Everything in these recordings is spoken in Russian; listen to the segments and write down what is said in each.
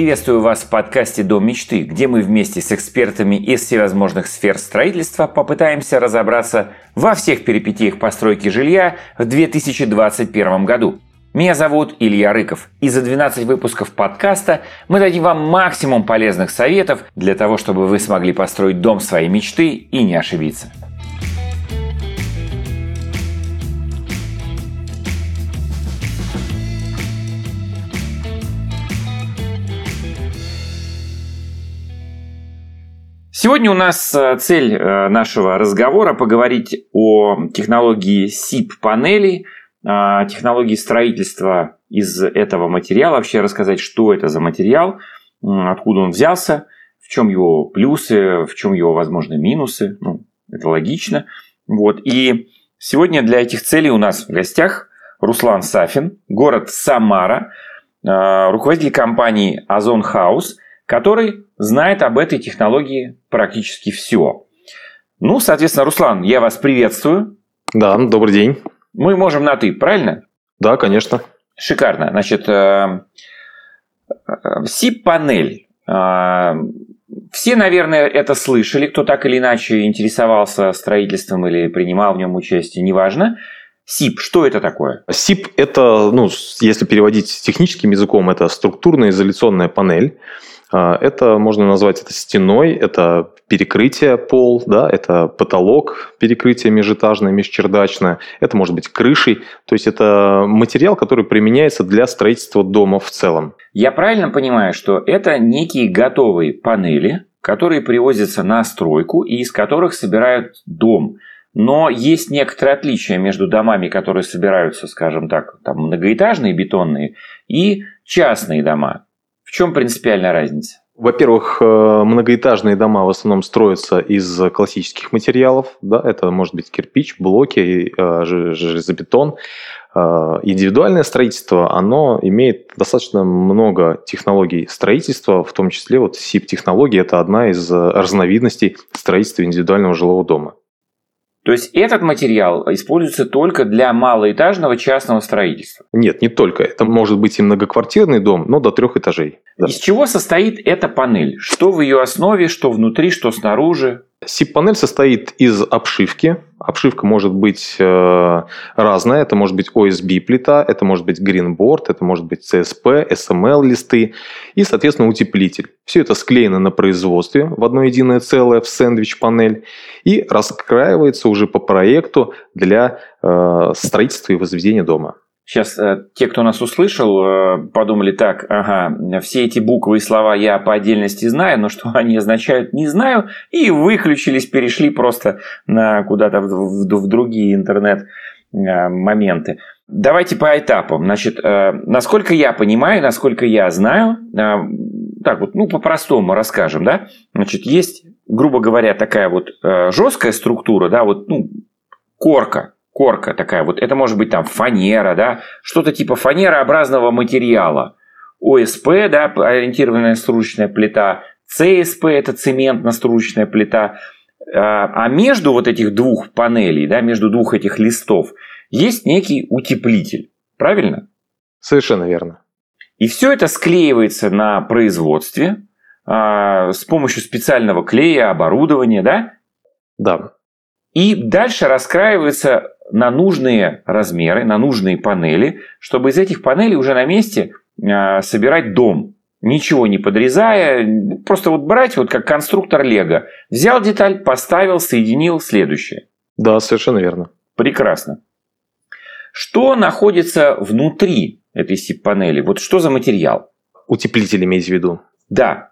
Приветствую вас в подкасте «Дом мечты», где мы вместе с экспертами из всевозможных сфер строительства попытаемся разобраться во всех перипетиях постройки жилья в 2021 году. Меня зовут Илья Рыков, и за 12 выпусков подкаста мы дадим вам максимум полезных советов для того, чтобы вы смогли построить дом своей мечты и не ошибиться. Сегодня у нас э, цель э, нашего разговора поговорить о технологии SIP-панелей, технологии строительства из этого материала, вообще рассказать, что это за материал, откуда он взялся, в чем его плюсы, в чем его, возможно, минусы. Ну, это логично. Вот. И сегодня для этих целей у нас в гостях Руслан Сафин, город Самара, э, руководитель компании Озон Хаус – который знает об этой технологии практически все. Ну, соответственно, Руслан, я вас приветствую. Да, добрый день. Мы можем на «ты», правильно? Да, конечно. Шикарно. Значит, SIP-панель. Э, э, все, наверное, это слышали, кто так или иначе интересовался строительством или принимал в нем участие, неважно. SIP, что это такое? SIP – это, ну, если переводить техническим языком, это структурная изоляционная панель. А, это можно назвать это стеной, это перекрытие пол, да, это потолок, перекрытие межэтажное, межчердачное, это может быть крышей. То есть это материал, который применяется для строительства дома в целом. Я правильно понимаю, что это некие готовые панели, которые привозятся на стройку и из которых собирают дом. Но есть некоторые отличия между домами, которые собираются, скажем так, там многоэтажные бетонные, и частные дома. В чем принципиальная разница? Во-первых, э, многоэтажные дома в основном строятся из классических материалов. Да, это может быть кирпич, блоки, э, железобетон. Э, индивидуальное строительство, оно имеет достаточно много технологий строительства, в том числе вот SIP-технология – это одна из разновидностей строительства индивидуального жилого дома. То есть этот материал используется только для малоэтажного частного строительства? Нет, не только. Это может быть и многоквартирный дом, но до трех этажей. Из чего состоит эта панель? Что в ее основе, что внутри, что снаружи? SIP-панель состоит из обшивки. Обшивка может быть э, разная. Это может быть OSB-плита, это может быть greenboard, это может быть CSP, SML-листы и, соответственно, утеплитель. Все это склеено на производстве в одно единое целое в сэндвич-панель и раскраивается уже по проекту для э, строительства и возведения дома. Сейчас э, те, кто нас услышал, э, подумали так, ага, все эти буквы и слова я по отдельности знаю, но что они означают, не знаю, и выключились, перешли просто на куда-то в, в, в другие интернет-моменты. Э, Давайте по этапам. Значит, насколько я понимаю, насколько я знаю, так вот, ну, по-простому расскажем, да, значит, есть, грубо говоря, такая вот жесткая структура, да, вот, ну, корка, корка такая, вот это может быть там фанера, да, что-то типа фанерообразного материала. ОСП, да, ориентированная стружечная плита, ЦСП – это цементно-стружечная плита. А, а между вот этих двух панелей, да, между двух этих листов есть некий утеплитель. Правильно? Совершенно верно. И все это склеивается на производстве а, с помощью специального клея, оборудования, да? Да. И дальше раскраивается на нужные размеры, на нужные панели, чтобы из этих панелей уже на месте э, собирать дом. Ничего не подрезая, просто вот брать вот как конструктор Лего. Взял деталь, поставил, соединил, следующее. Да, совершенно верно. Прекрасно. Что находится внутри этой SIP-панели? Вот что за материал? Утеплитель имеете в виду? Да,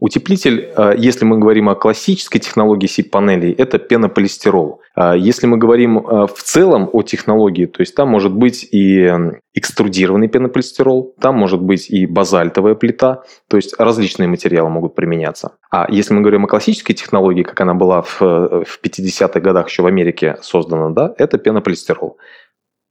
Утеплитель, э, если мы говорим о классической технологии SIP-панелей, это пенополистирол. А если мы говорим э, в целом о технологии, то есть там может быть и экструдированный пенополистирол, там может быть и базальтовая плита, то есть различные материалы могут применяться. А если мы говорим о классической технологии, как она была в, э, в 50-х годах еще в Америке создана, да, это пенополистирол.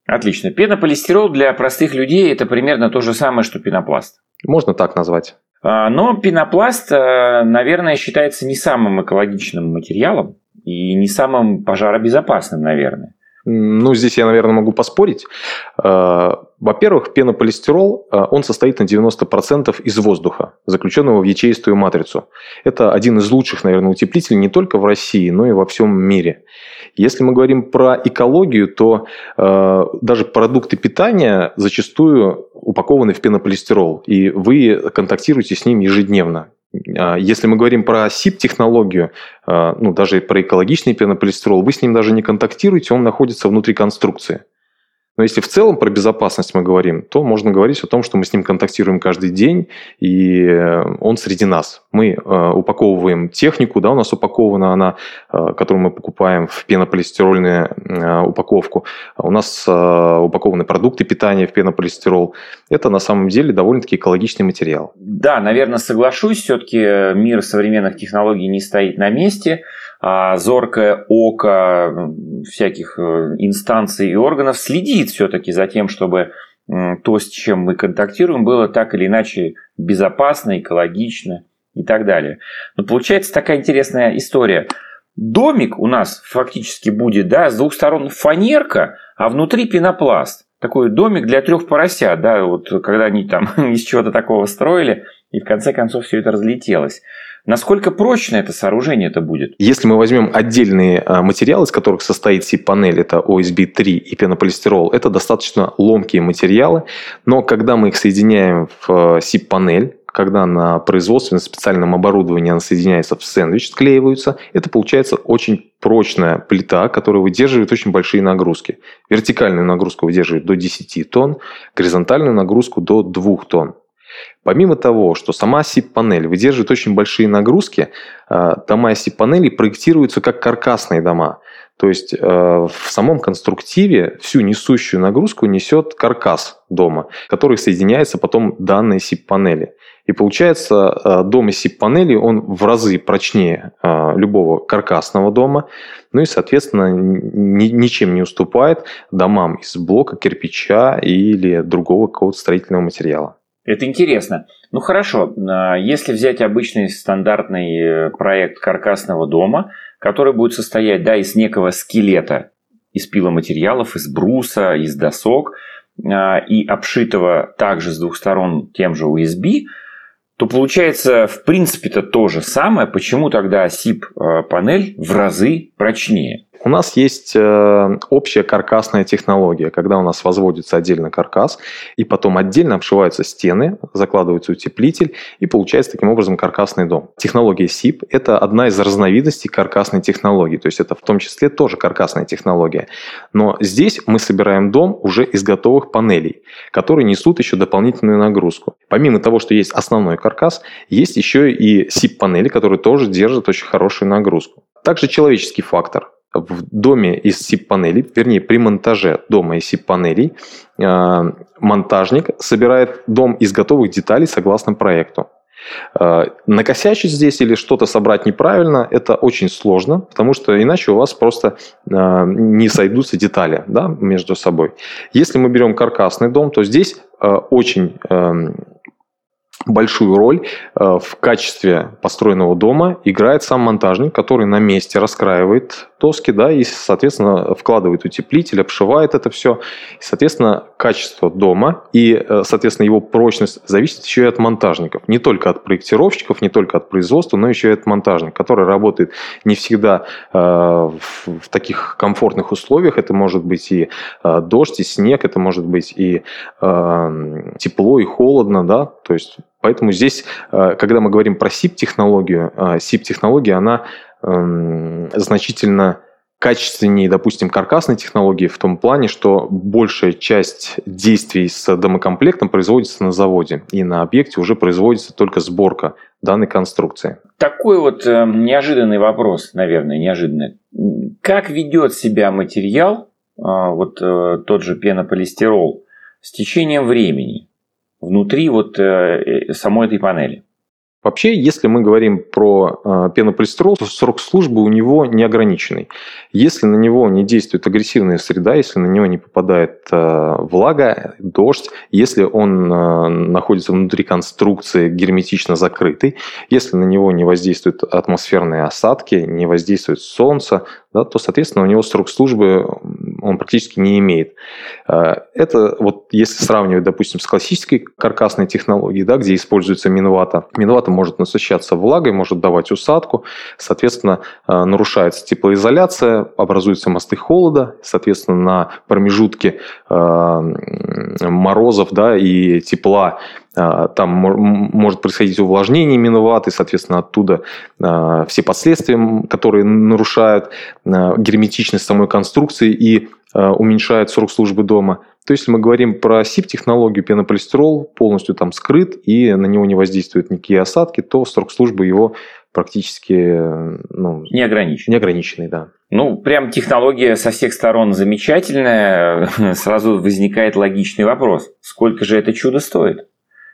Отлично. Пенополистирол для простых людей это примерно то же самое, что пенопласт. Можно так назвать. А, но пенопласт, э, наверное, считается не самым экологичным материалом и не самым пожаробезопасным, наверное. Ну, здесь я, наверное, могу поспорить. Э, во-первых, пенополистирол, э, он состоит на 90% из воздуха, заключенного в ячеистую матрицу. Это один из лучших, наверное, утеплителей не только в России, но и во всем мире. Если мы говорим про экологию, то э, даже продукты питания зачастую упакованы в пенополистирол, и вы контактируете с ним ежедневно. А, если мы говорим про SIP-технологию, а, ну, даже про экологичный пенополистирол, вы с ним даже не контактируете, он находится внутри конструкции. Но если в целом про безопасность мы говорим, то можно говорить о том, что мы с ним контактируем каждый день, и э, он среди нас. Мы э, упаковываем технику, да, у нас упакована она, э, которую мы покупаем в пенополистирольную упаковку. У нас упакованы продукты питания в пенополистирол. Это на самом деле довольно-таки экологичный материал. Да, наверное, соглашусь. Все-таки мир современных технологий не стоит на месте зоркое око всяких э, инстанций и органов следит все-таки за тем, чтобы то, с чем мы контактируем, было так или иначе безопасно, экологично и так далее. Но получается такая интересная история. Домик у нас фактически будет да, с двух сторон фанерка, а внутри пенопласт. Такой домик для трех поросят, да, вот когда они там из чего-то такого строили, и в конце концов все это разлетелось. Насколько прочно это сооружение это будет? Если мы возьмем отдельные а, материалы, из которых состоит SIP-панель, это OSB-3 и пенополистирол, это достаточно ломкие материалы, но когда мы их соединяем в SIP-панель, когда на производстве, на специальном оборудовании она соединяется в сэндвич, склеиваются, это получается очень прочная плита, которая выдерживает очень большие нагрузки. Вертикальную нагрузку выдерживает до 10 тонн, горизонтальную нагрузку до 2 тонн. Помимо того, что сама SIP-панель выдерживает очень большие нагрузки, э, дома SIP-панели проектируются как каркасные дома. То есть э, в самом конструктиве всю несущую нагрузку несет каркас дома, который соединяется потом данной SIP-панели. И получается, э, дом из SIP-панели, он в разы прочнее любого каркасного дома, ну и, соответственно, ничем не уступает домам из блока, кирпича или другого какого-то строительного материала. Это интересно. Ну хорошо, а, если взять обычный стандартный э, проект каркасного дома, который будет состоять да, из некого скелета, из пиломатериалов, из бруса, из досок, а, и обшитого также с двух сторон тем же USB, то получается в принципе-то то же самое. Почему тогда SIP-панель э, в разы прочнее? У нас есть э, общая каркасная технология, когда у нас возводится отдельно каркас, и потом отдельно обшиваются стены, закладывается утеплитель, и получается таким образом каркасный дом. Технология SIP – это одна из разновидностей каркасной технологии, то есть это в том числе тоже каркасная технология. Но здесь мы собираем дом уже из готовых панелей, которые несут еще дополнительную нагрузку. Помимо того, что есть основной каркас, есть еще и SIP-панели, которые тоже держат очень хорошую нагрузку. Также человеческий фактор – в доме из SIP-панелей, вернее, при монтаже дома из SIP-панелей, э, монтажник собирает дом из готовых деталей согласно проекту. Э, накосячить здесь или что-то собрать неправильно, это очень сложно, потому что иначе у вас просто э, не сойдутся детали да, между собой. Если мы берем каркасный дом, то здесь очень большую роль в качестве построенного дома играет сам монтажник, который на месте раскраивает доски, да, и, соответственно, вкладывает утеплитель, обшивает это все. И, соответственно, качество дома и, э, соответственно, его прочность зависит еще и от монтажников. Не только от проектировщиков, не только от производства, но еще и от монтажника, который работает не всегда э, в таких комфортных условиях. Это может быть и дождь, и снег, это может быть и тепло, и холодно, да, то есть Поэтому здесь, э, когда мы говорим про SIP-технологию, SIP-технология, она эм, значительно качественнее, допустим, каркасной технологии в том плане, что большая часть действий с домокомплектом производится на заводе, и на объекте уже производится только сборка данной конструкции. Такой вот э, неожиданный вопрос, наверное, неожиданный. Как ведет себя материал, э, вот э, тот же пенополистирол, с течением времени? внутри вот э, э, самой этой панели. Вообще, если мы говорим про э, пенополистирол, то срок службы у него неограниченный. Если на него не действует агрессивная среда, если на него не попадает э, влага, дождь, если он э, находится внутри конструкции герметично закрытой, если на него не воздействуют атмосферные осадки, не воздействует солнце, да, то, соответственно, у него срок службы он практически не имеет. Это вот если сравнивать, допустим, с классической каркасной технологией, да, где используется минвата, минвата может насыщаться влагой, может давать усадку, соответственно, э, нарушается теплоизоляция, образуются мосты холода, соответственно, на промежутке э, морозов да, и тепла там может происходить увлажнение миноваты, соответственно, оттуда все последствия, которые нарушают герметичность самой конструкции и уменьшают срок службы дома. То есть, если мы говорим про SIP-технологию, пенополистирол полностью там скрыт и на него не воздействуют никакие осадки, то срок службы его практически ну, неограниченный. Неограниченный, да. Ну, прям технология со всех сторон замечательная. Сразу возникает логичный вопрос. Сколько же это чудо стоит?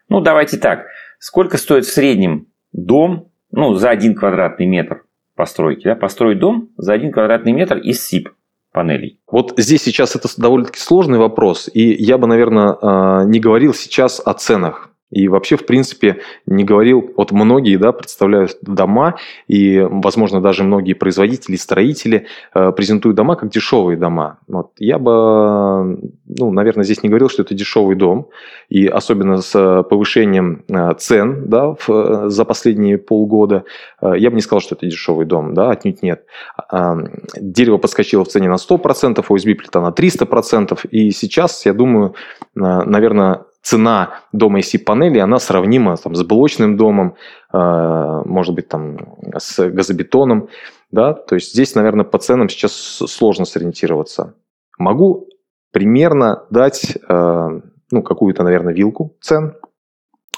Ну, давайте так. Сколько стоит в среднем дом, ну, за один квадратный метр постройки, да, построить дом за один квадратный метр из СИП? Панелей? Вот здесь сейчас это довольно-таки сложный вопрос, и я бы, наверное, а, не говорил сейчас о ценах. И вообще, в принципе, не говорил, вот многие да, представляют дома, и, возможно, даже многие производители, строители э, презентуют дома как дешевые дома. Вот. Я бы, ну, наверное, здесь не говорил, что это дешевый дом, и особенно с повышением э, цен да, в, за последние полгода, э, я бы не сказал, что это дешевый дом, да, отнюдь нет. Э, дерево подскочило в цене на 100%, OSB-плита на 300%, и сейчас, я думаю, э, наверное, цена дома из панели она сравнима там, с блочным домом, э, может быть, там, с газобетоном. Да? То есть здесь, наверное, по ценам сейчас сложно сориентироваться. Могу примерно дать э, ну, какую-то, наверное, вилку цен.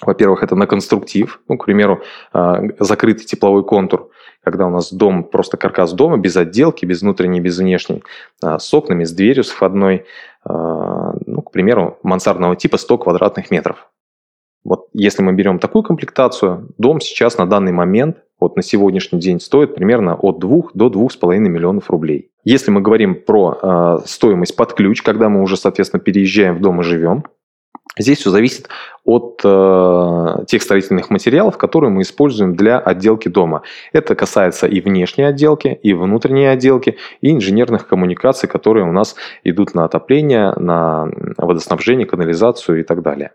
Во-первых, это на конструктив. Ну, к примеру, э, закрытый тепловой контур, когда у нас дом, просто каркас дома, без отделки, без внутренней, без внешней, с окнами, с дверью, с входной, ну, к примеру, мансардного типа 100 квадратных метров. Вот если мы берем такую комплектацию, дом сейчас на данный момент, вот на сегодняшний день стоит примерно от 2 до 2,5 миллионов рублей. Если мы говорим про э, стоимость под ключ, когда мы уже, соответственно, переезжаем в дом и живем, Здесь все зависит от э, тех строительных материалов, которые мы используем для отделки дома. Это касается и внешней отделки, и внутренней отделки, и инженерных коммуникаций, которые у нас идут на отопление, на водоснабжение, канализацию и так далее.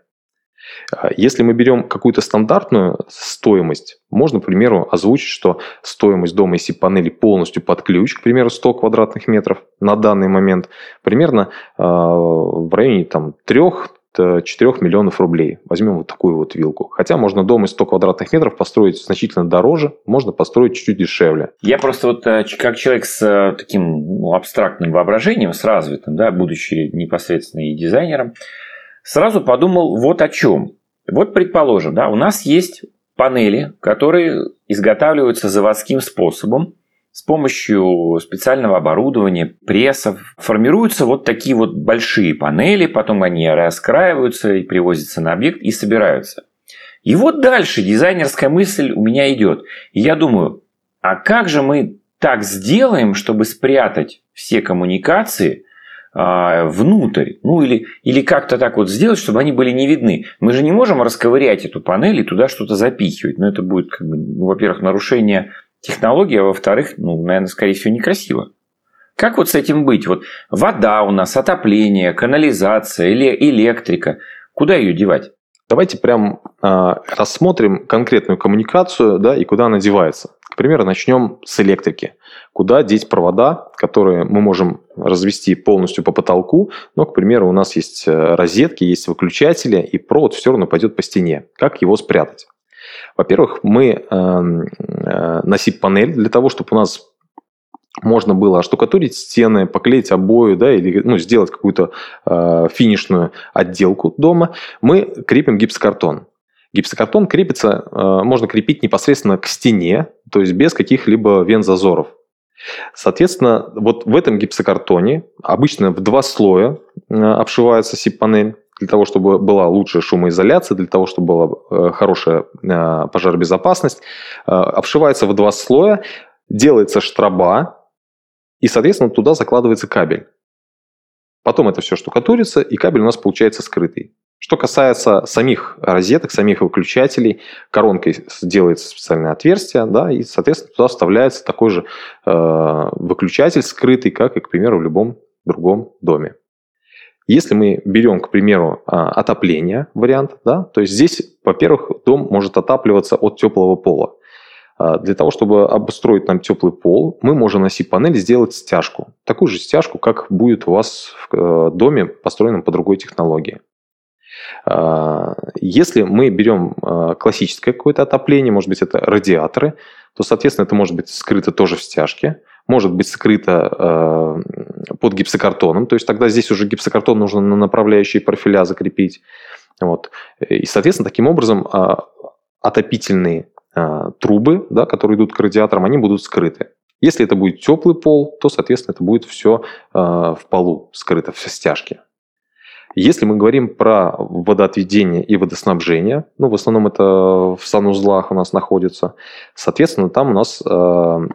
А если мы берем какую-то стандартную стоимость, можно, к примеру, озвучить, что стоимость дома из панели полностью под ключ, к примеру, 100 квадратных метров на данный момент, примерно э, в районе там, 3 4 миллионов рублей. Возьмем вот такую вот вилку. Хотя можно дом из 100 квадратных метров построить значительно дороже, можно построить чуть-чуть дешевле. Я просто вот э, как человек с э, таким ну, абстрактным воображением, с развитым, да, будучи непосредственно и дизайнером, сразу подумал вот о чем. Вот предположим, да, у нас есть панели, которые изготавливаются заводским способом, с помощью специального оборудования, прессов, формируются вот такие вот большие панели, потом они раскраиваются и привозятся на объект и собираются. И вот дальше дизайнерская мысль у меня идет. И я думаю, а как же мы так сделаем, чтобы спрятать все коммуникации а, внутрь, ну или, или как-то так вот сделать, чтобы они были не видны. Мы же не можем расковырять эту панель и туда что-то запихивать. Но ну, это будет, как бы, ну, во-первых, нарушение технология, а во-вторых, ну, наверное, скорее всего, некрасиво. Как вот с этим быть? Вот вода у нас, отопление, канализация или электрика. Куда ее девать? Давайте прям э, рассмотрим конкретную коммуникацию, да, и куда она девается. К примеру, начнем с электрики. Куда деть провода, которые мы можем развести полностью по потолку, но, к примеру, у нас есть э, розетки, есть выключатели, и провод все равно пойдет по стене. Как его спрятать? Во-первых, мы эм, э, на SIP-панель для того, чтобы у нас можно было оштукатурить стены, поклеить обои, да, или ну, сделать какую-то э, финишную отделку дома, мы крепим гипсокартон. Гипсокартон крепится, э, можно крепить непосредственно к стене, то есть без каких-либо вен-зазоров. Соответственно, вот в этом гипсокартоне обычно в два слоя э, обшивается SIP-панель. Для того, чтобы была лучшая шумоизоляция, для того, чтобы была э, хорошая э, пожаробезопасность, обшивается в два слоя, делается штраба, и, соответственно, туда закладывается кабель. Потом это все штукатурится, и кабель у нас получается скрытый. Что касается самих розеток, самих выключателей, коронкой делается специальное отверстие, да, и, соответственно, туда вставляется такой же э, выключатель скрытый, как и, к примеру, в любом другом доме. Если мы берем, к примеру, а, отопление вариант, да, то есть здесь, во-первых, дом может отапливаться от теплого пола. А, для того, чтобы обустроить нам теплый пол, мы можем на C-панели сделать стяжку. Такую же стяжку, как будет у вас в э, доме, построенном по другой технологии. А, если мы берем классическое какое-то отопление, может быть, это радиаторы, то, соответственно, это может быть скрыто тоже в стяжке, может быть скрыто а, под гипсокартоном, то есть тогда здесь уже гипсокартон нужно на направляющие профиля закрепить. Вот. И, соответственно, таким образом отопительные трубы, да, которые идут к радиаторам, они будут скрыты. Если это будет теплый пол, то, соответственно, это будет все в полу скрыто, все стяжки. Если мы говорим про водоотведение и водоснабжение, ну, в основном это в санузлах у нас находится, соответственно, там у нас э,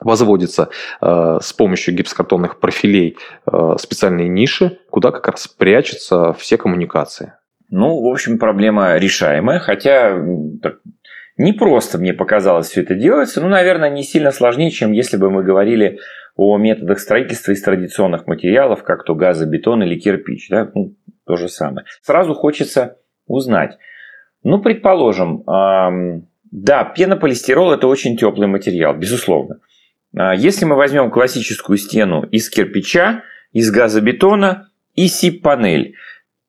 возводится э, с помощью гипсокартонных профилей э, специальные ниши, куда как раз прячутся все коммуникации. Ну, в общем, проблема решаемая, хотя не просто мне показалось все это делается, ну, наверное, не сильно сложнее, чем если бы мы говорили о методах строительства из традиционных материалов, как то газобетон или кирпич. Да? Ну, то же самое. Сразу хочется узнать. Ну, предположим, эм, да, пенополистирол – это очень теплый материал, безусловно. А если мы возьмем классическую стену из кирпича, из газобетона и СИП-панель,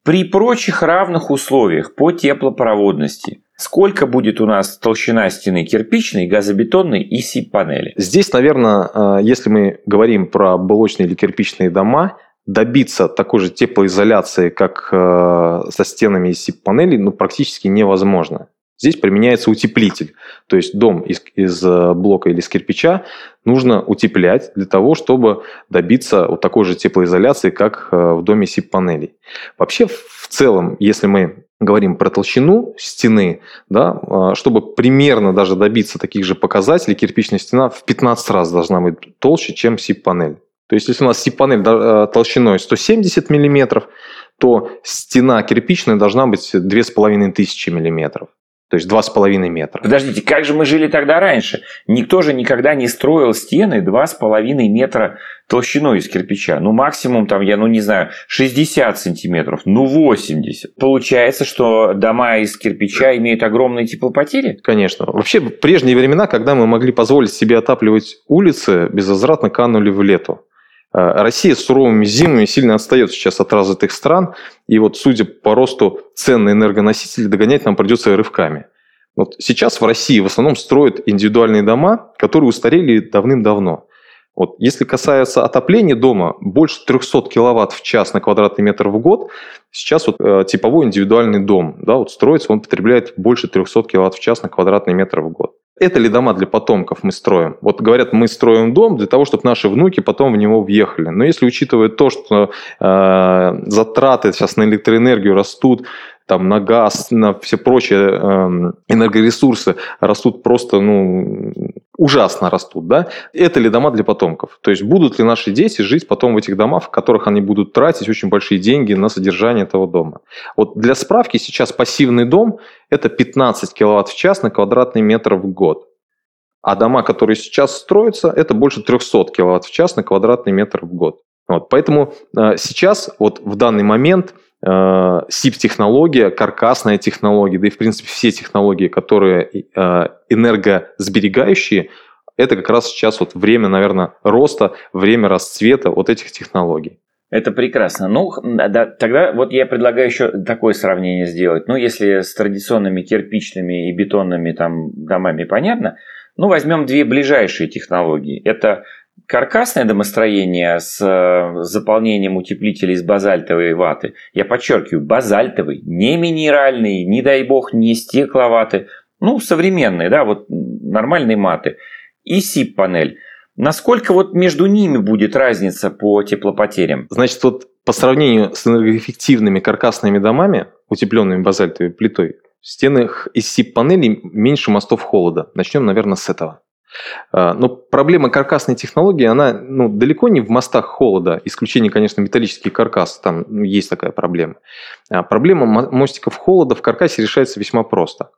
при прочих равных условиях по теплопроводности, сколько будет у нас толщина стены кирпичной, газобетонной и СИП-панели? Здесь, наверное, э, если мы говорим про блочные или кирпичные дома, добиться такой же теплоизоляции, как э, со стенами из СИП-панелей, ну, практически невозможно. Здесь применяется утеплитель. То есть дом из, из э, блока или из кирпича нужно утеплять для того, чтобы добиться вот такой же теплоизоляции, как в доме СИП-панелей. Вообще, в целом, если мы говорим про толщину стены, да, а, чтобы примерно даже добиться таких же показателей, кирпичная стена в 15 раз должна быть толще, чем СИП-панель. То есть, если у нас СИП-панель а, толщиной 170 мм, то стена кирпичная должна быть 2500 мм. То есть 2,5 метра. Подождите, как же мы жили тогда раньше? Никто же никогда не строил стены 2,5 метра толщиной из кирпича. Ну, максимум там, я, ну, не знаю, 60 сантиметров, ну, 80. Получается, что дома из кирпича имеют огромные теплопотери? Конечно. Вообще, в прежние времена, когда мы могли позволить себе отапливать улицы, безвозвратно канули в лету. Э, Россия с суровыми зимами сильно отстает сейчас от развитых стран, и вот судя по росту цен на энергоносители, догонять нам придется рывками. Вот сейчас в России в основном строят индивидуальные дома, которые устарели давным-давно. Вот, если касается отопления дома, больше 300 киловатт в час на квадратный метр в год. Сейчас вот э, типовой индивидуальный дом, да, вот строится, он потребляет больше 300 киловатт в час на квадратный метр в год это ли дома для потомков мы строим? Вот говорят, мы строим дом для того, чтобы наши внуки потом в него въехали. Но если учитывать то, что э, затраты сейчас на электроэнергию растут, там, на газ, на все прочие э, энергоресурсы растут просто, ну, ужасно растут, да, это ли дома для потомков? То есть будут ли наши дети жить потом в этих домах, в которых они будут тратить очень большие деньги на содержание этого дома? Вот для справки сейчас пассивный дом – это 15 киловатт в час на квадратный метр в год. А дома, которые сейчас строятся, это больше 300 киловатт в час на квадратный метр в год. Вот, поэтому э, сейчас, вот в данный момент, Э, SIP-технология, каркасная технология, да и, в принципе, все технологии, которые э, энергосберегающие, это как раз сейчас вот время, наверное, роста, время расцвета вот этих технологий. Это прекрасно. Ну, да, тогда вот я предлагаю еще такое сравнение сделать. Ну, если с традиционными кирпичными и бетонными там домами понятно, ну, возьмем две ближайшие технологии. Это каркасное домостроение с э, заполнением утеплителей из базальтовой ваты, я подчеркиваю, базальтовый, не минеральный, не дай бог, не стекловаты, ну, современные, да, вот нормальные маты, и СИП-панель. Насколько вот между ними будет разница по теплопотерям? Значит, вот по сравнению с энергоэффективными каркасными домами, утепленными базальтовой плитой, в стенах из СИП-панелей меньше мостов холода. Начнем, наверное, с этого. А, но проблема каркасной технологии, она ну, далеко не в мостах холода, исключение, конечно, металлический каркас, там ну, есть такая проблема. А проблема мостиков холода в каркасе решается весьма просто.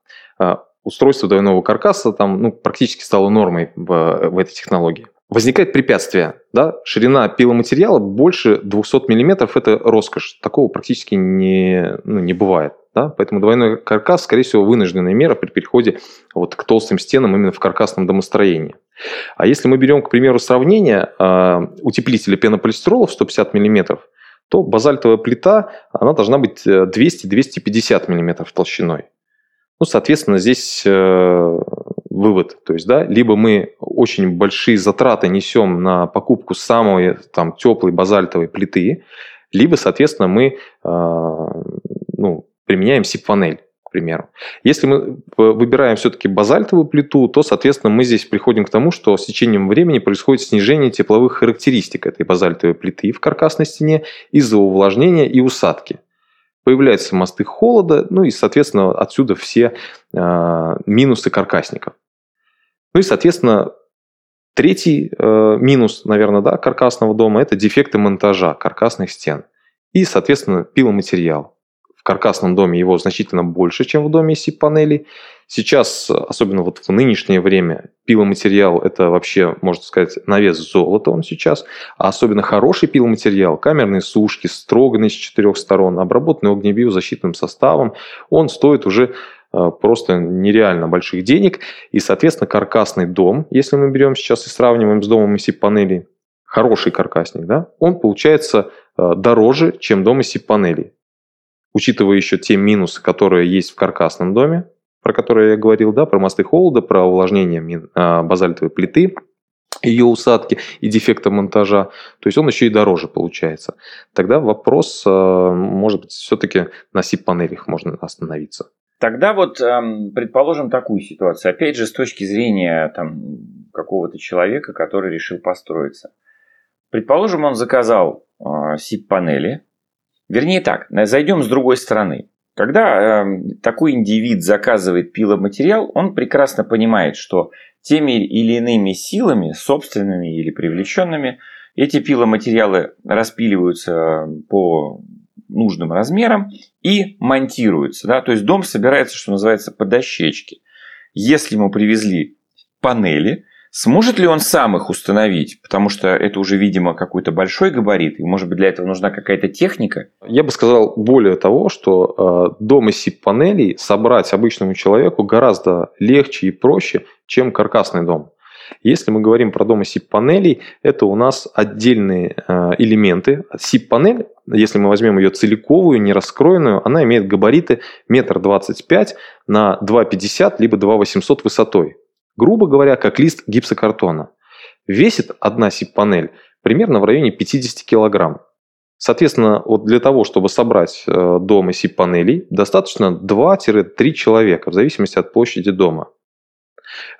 Устройство двойного каркаса там ну, практически стало нормой в, в этой технологии. Возникает препятствие, да, ширина пиломатериала больше 200 мм – это роскошь, такого практически не, ну, не бывает. Да? Поэтому двойной каркас, скорее всего, вынужденная мера при переходе вот к толстым стенам именно в каркасном домостроении. А если мы берем, к примеру, сравнение э, утеплителя пенополистирола в 150 мм, то базальтовая плита она должна быть 200-250 мм толщиной. Ну, соответственно, здесь э, вывод. То есть, да, либо мы очень большие затраты несем на покупку самой там, теплой базальтовой плиты, либо, соответственно, мы э, ну, применяем SIP-панель, к примеру. Если мы выбираем все-таки базальтовую плиту, то, соответственно, мы здесь приходим к тому, что с течением времени происходит снижение тепловых характеристик этой базальтовой плиты в каркасной стене из-за увлажнения и усадки. Появляются мосты холода, ну и, соответственно, отсюда все э, минусы каркасников. Ну и, соответственно, третий э, минус, наверное, да, каркасного дома – это дефекты монтажа каркасных стен. И, соответственно, пиломатериал каркасном доме его значительно больше, чем в доме из панелей. Сейчас, особенно вот в нынешнее время, пиломатериал – это вообще, можно сказать, на вес золота он сейчас. А особенно хороший пиломатериал, камерные сушки, строганный с четырех сторон, обработанный огнебиозащитным составом, он стоит уже э, просто нереально больших денег. И, соответственно, каркасный дом, если мы берем сейчас и сравниваем с домом из панелей, хороший каркасник, да, он получается э, дороже, чем дом из панелей учитывая еще те минусы, которые есть в каркасном доме, про которые я говорил, да, про мосты холода, про увлажнение а, базальтовой плиты, ее усадки и дефекта монтажа, то есть он еще и дороже получается. Тогда вопрос, а, может быть, все-таки на SIP-панелях можно остановиться. Тогда вот предположим такую ситуацию, опять же, с точки зрения там, какого-то человека, который решил построиться. Предположим, он заказал SIP-панели, Вернее так, зайдем с другой стороны. Когда э, такой индивид заказывает пиломатериал, он прекрасно понимает, что теми или иными силами, собственными или привлеченными, эти пиломатериалы распиливаются по нужным размерам и монтируются. Да? То есть дом собирается, что называется, по дощечке. Если ему привезли панели, Сможет ли он сам их установить? Потому что это уже, видимо, какой-то большой габарит, и, может быть, для этого нужна какая-то техника? Я бы сказал более того, что э, дом из SIP-панелей собрать обычному человеку гораздо легче и проще, чем каркасный дом. Если мы говорим про дом из SIP-панелей, это у нас отдельные э, элементы. SIP-панель, если мы возьмем ее целиковую, не раскроенную, она имеет габариты метр двадцать пять на 2,50 либо 2,800 высотой грубо говоря, как лист гипсокартона. Весит одна SIP-панель примерно в районе 50 килограмм. Соответственно, вот для того, чтобы собрать э, дом из SIP-панелей, достаточно 2-3 человека, в зависимости от площади дома.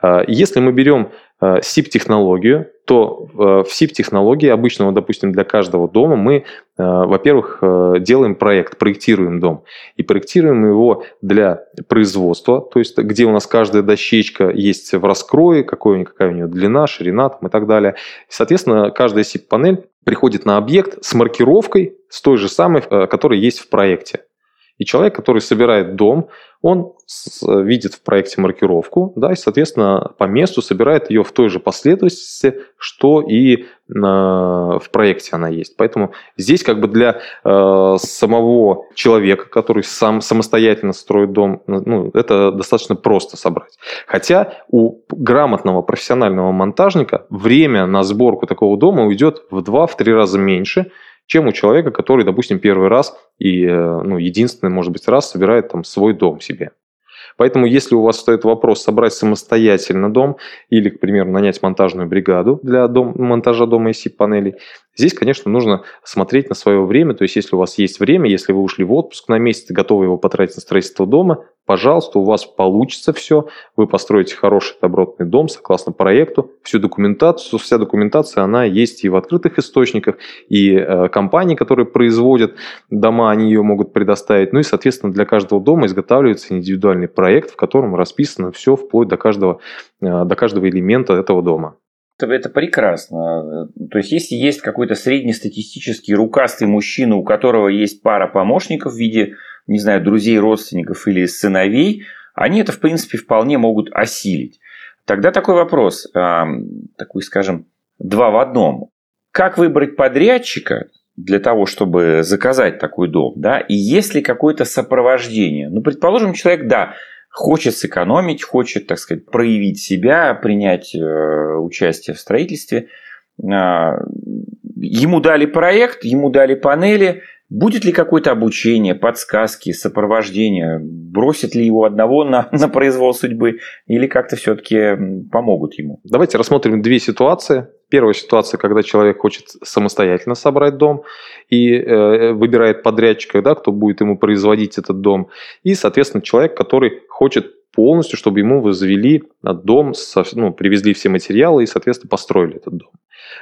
Э, если мы берем SIP-технологию, э, то э, в SIP-технологии обычного, допустим, для каждого дома мы, э, во-первых, делаем проект, проектируем дом. И проектируем его для производства, то есть где у нас каждая дощечка есть в раскрое, какой, какая у нее длина, ширина там, и так далее. Соответственно, каждая SIP-панель приходит на объект с маркировкой, с той же самой, которая есть в проекте. И человек, который собирает дом, он видит в проекте маркировку, да, и, соответственно, по месту собирает ее в той же последовательности, что и в проекте она есть. Поэтому здесь как бы для э, самого человека, который сам самостоятельно строит дом, ну, это достаточно просто собрать. Хотя у грамотного профессионального монтажника время на сборку такого дома уйдет в 2-3 раза меньше, чем у человека, который, допустим, первый раз и э, ну, единственный, может быть, раз собирает там свой дом себе. Поэтому, если у вас стоит вопрос собрать самостоятельно дом или, к примеру, нанять монтажную бригаду для дом, монтажа дома из панелей, здесь, конечно, нужно смотреть на свое время. То есть, если у вас есть время, если вы ушли в отпуск на месяц, готовы его потратить на строительство дома, Пожалуйста, у вас получится все, вы построите хороший добротный дом согласно проекту, всю документацию, вся документация, она есть и в открытых источниках, и э, компании, которые производят дома, они ее могут предоставить. Ну и, соответственно, для каждого дома изготавливается индивидуальный проект, в котором расписано все вплоть до каждого, э, до каждого элемента этого дома. Это прекрасно. То есть, если есть какой-то среднестатистический рукастый мужчина, у которого есть пара помощников в виде не знаю, друзей, родственников или сыновей, они это, в принципе, вполне могут осилить. Тогда такой вопрос, такой, скажем, два в одном. Как выбрать подрядчика для того, чтобы заказать такой дом, да, и есть ли какое-то сопровождение? Ну, предположим, человек, да, хочет сэкономить, хочет, так сказать, проявить себя, принять э, участие в строительстве. А, ему дали проект, ему дали панели, Будет ли какое-то обучение, подсказки, сопровождение? Бросят ли его одного на, на произвол судьбы? Или как-то все-таки помогут ему? Давайте рассмотрим две ситуации. Первая ситуация, когда человек хочет самостоятельно собрать дом и э, выбирает подрядчика, да, кто будет ему производить этот дом. И, соответственно, человек, который хочет полностью, чтобы ему возвели дом, ну, привезли все материалы и, соответственно, построили этот дом.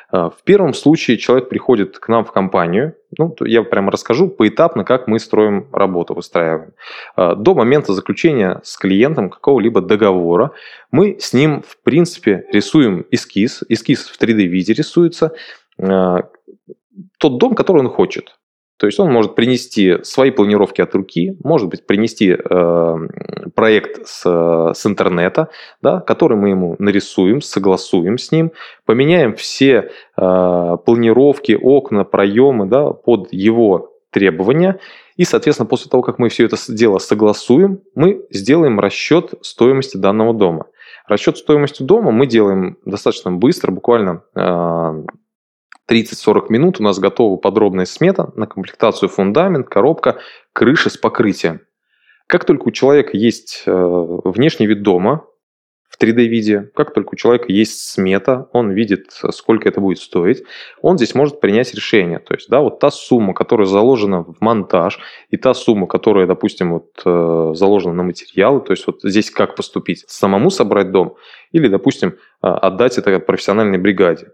А, в первом случае человек приходит к нам в компанию, ну, я прямо расскажу поэтапно, как мы строим работу, выстраиваем. А, до момента заключения с клиентом какого-либо договора мы с ним, в принципе, рисуем эскиз. Эскиз в 3D-виде рисуется. А, тот дом, который он хочет. То есть он может принести свои планировки от руки, может быть, принести э, проект с, с интернета, да, который мы ему нарисуем, согласуем с ним, поменяем все э, планировки, окна, проемы да, под его требования. И, соответственно, после того, как мы все это дело согласуем, мы сделаем расчет стоимости данного дома. Расчет стоимости дома мы делаем достаточно быстро, буквально э, 30-40 минут у нас готова подробная смета на комплектацию фундамент, коробка, крыша с покрытием. Как только у человека есть э, внешний вид дома в 3D-виде, как только у человека есть смета, он видит, сколько это будет стоить, он здесь может принять решение. То есть, да, вот та сумма, которая заложена в монтаж, и та сумма, которая, допустим, вот, э, заложена на материалы, то есть вот здесь как поступить? Самому собрать дом или, допустим, э, отдать это профессиональной бригаде.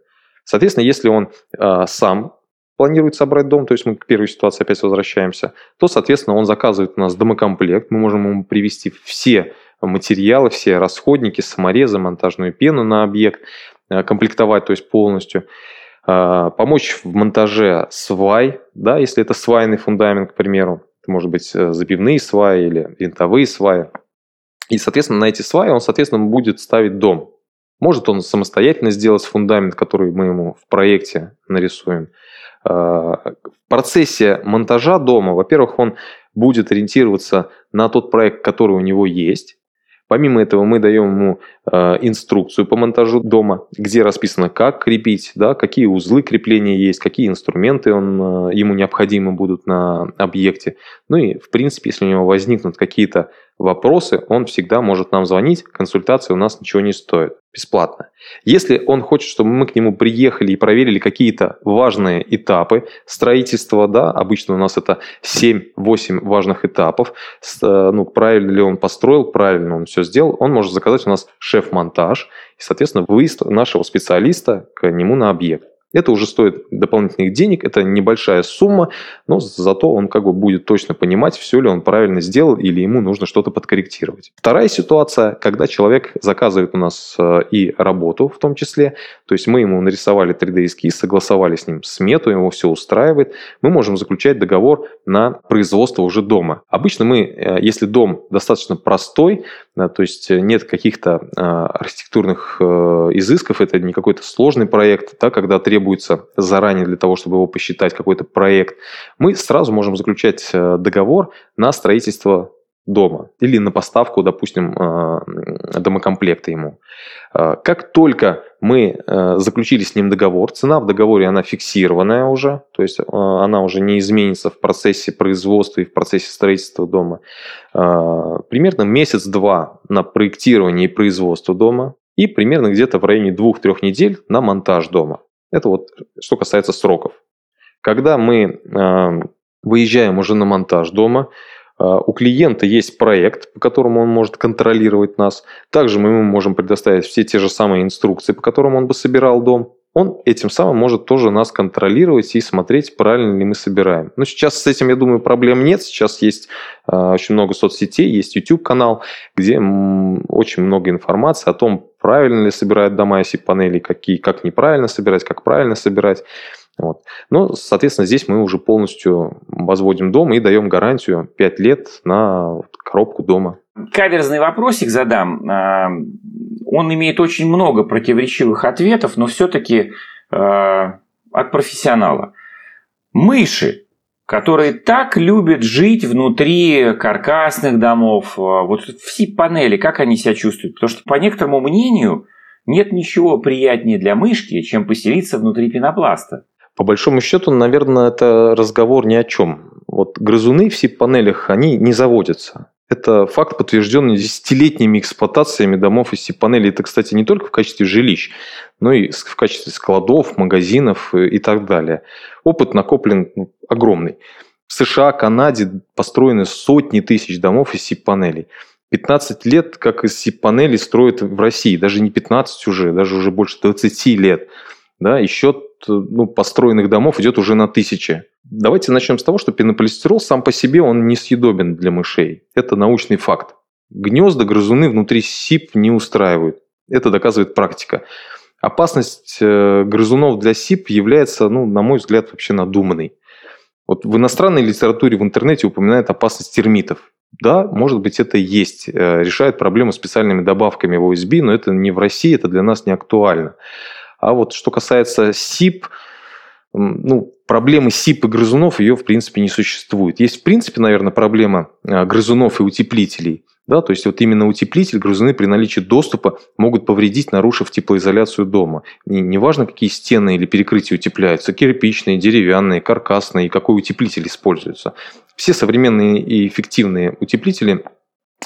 Соответственно, если он э, сам планирует собрать дом, то есть мы к первой ситуации опять возвращаемся, то, соответственно, он заказывает у нас домокомплект, мы можем ему привести все материалы, все расходники, саморезы, монтажную пену на объект, э, комплектовать, то есть полностью, э, помочь в монтаже свай, да, если это свайный фундамент, к примеру, это может быть э, забивные сваи или винтовые сваи. И, соответственно, на эти сваи он, соответственно, будет ставить дом. Может он самостоятельно сделать фундамент, который мы ему в проекте нарисуем. А, в процессе монтажа дома, во-первых, он будет ориентироваться на тот проект, который у него есть. Помимо этого мы даем ему э, инструкцию по монтажу дома, где расписано, как крепить, да, какие узлы крепления есть, какие инструменты он, э, ему необходимы будут на объекте. Ну и, в принципе, если у него возникнут какие-то вопросы, он всегда может нам звонить, консультация у нас ничего не стоит, бесплатно. Если он хочет, чтобы мы к нему приехали и проверили какие-то важные этапы строительства, да, обычно у нас это 7-8 важных этапов, э, ну, правильно ли он построил, правильно он все сделал, он может заказать у нас шеф-монтаж и, соответственно, выезд нашего специалиста к нему на объект. Это уже стоит дополнительных денег, это небольшая сумма, но зато он как бы будет точно понимать, все ли он правильно сделал или ему нужно что-то подкорректировать. Вторая ситуация, когда человек заказывает у нас э, и работу в том числе, то есть мы ему нарисовали 3D-эскиз, согласовали с ним смету, ему все устраивает, мы можем заключать договор на производство уже дома. Обычно мы, э, если дом достаточно простой, э, то есть нет каких-то архитектурных изысков, это не какой-то сложный проект, да, когда требуется требуется заранее для того, чтобы его посчитать, какой-то проект, мы сразу можем заключать э, договор на строительство дома или на поставку, допустим, э, домокомплекта ему. Э, как только мы заключили с ним договор, цена в договоре она фиксированная уже, то есть она уже не изменится в процессе производства и в процессе строительства дома. Примерно месяц-два на проектирование и производство дома и примерно где-то в районе двух-трех недель на монтаж дома. Это вот что касается сроков. Когда мы э, выезжаем уже на монтаж дома, А, у клиента есть проект, по которому он может контролировать нас. Также мы ему можем предоставить все те же самые инструкции, по которым он бы собирал дом он этим самым может тоже нас контролировать и смотреть, правильно ли мы собираем. Но сейчас с этим, я думаю, проблем нет. Сейчас есть э, очень много соцсетей, есть YouTube-канал, где очень много информации о том, правильно ли собирают дома из панелей, какие, как неправильно собирать, как правильно собирать. Вот. Но, соответственно, здесь мы уже полностью возводим дом и даем гарантию 5 лет на коробку дома. Каверзный вопросик задам. А, он имеет очень много противоречивых ответов, но все-таки а, от профессионала. Мыши, которые так любят жить внутри каркасных домов, а, вот все панели, как они себя чувствуют? Потому что, по некоторому мнению, нет ничего приятнее для мышки, чем поселиться внутри пенопласта. По большому счету, наверное, это разговор ни о чем. Вот грызуны в SIP-панелях, они не заводятся. Это факт, подтвержденный десятилетними эксплуатациями домов из SIP-панелей. Это, кстати, не только в качестве жилищ, но и в качестве складов, магазинов и так далее. Опыт накоплен ну, огромный. В США, Канаде построены сотни тысяч домов из SIP-панелей. 15 лет, как из SIP-панелей строят в России. Даже не 15 уже, даже уже больше 20 лет. Да, и счет ну, построенных домов идет уже на тысячи. Давайте начнем с того, что пенополистирол сам по себе он несъедобен для мышей. Это научный факт. Гнезда грызуны внутри СИП не устраивают. Это доказывает практика. Опасность э, грызунов для СИП является, ну, на мой взгляд, вообще надуманной. Вот в иностранной литературе в интернете упоминают опасность термитов. Да, может быть, это есть. Э, решает проблему специальными добавками в OSB, но это не в России, это для нас не актуально. А вот что касается СИП, ну, проблемы СИП и грызунов ее, в принципе, не существует. Есть, в принципе, наверное, проблема а, грызунов и утеплителей. Да, то есть вот именно утеплитель грызуны при наличии доступа могут повредить, нарушив теплоизоляцию дома. И неважно, какие стены или перекрытия утепляются, кирпичные, деревянные, каркасные, и какой утеплитель используется. Все современные и эффективные утеплители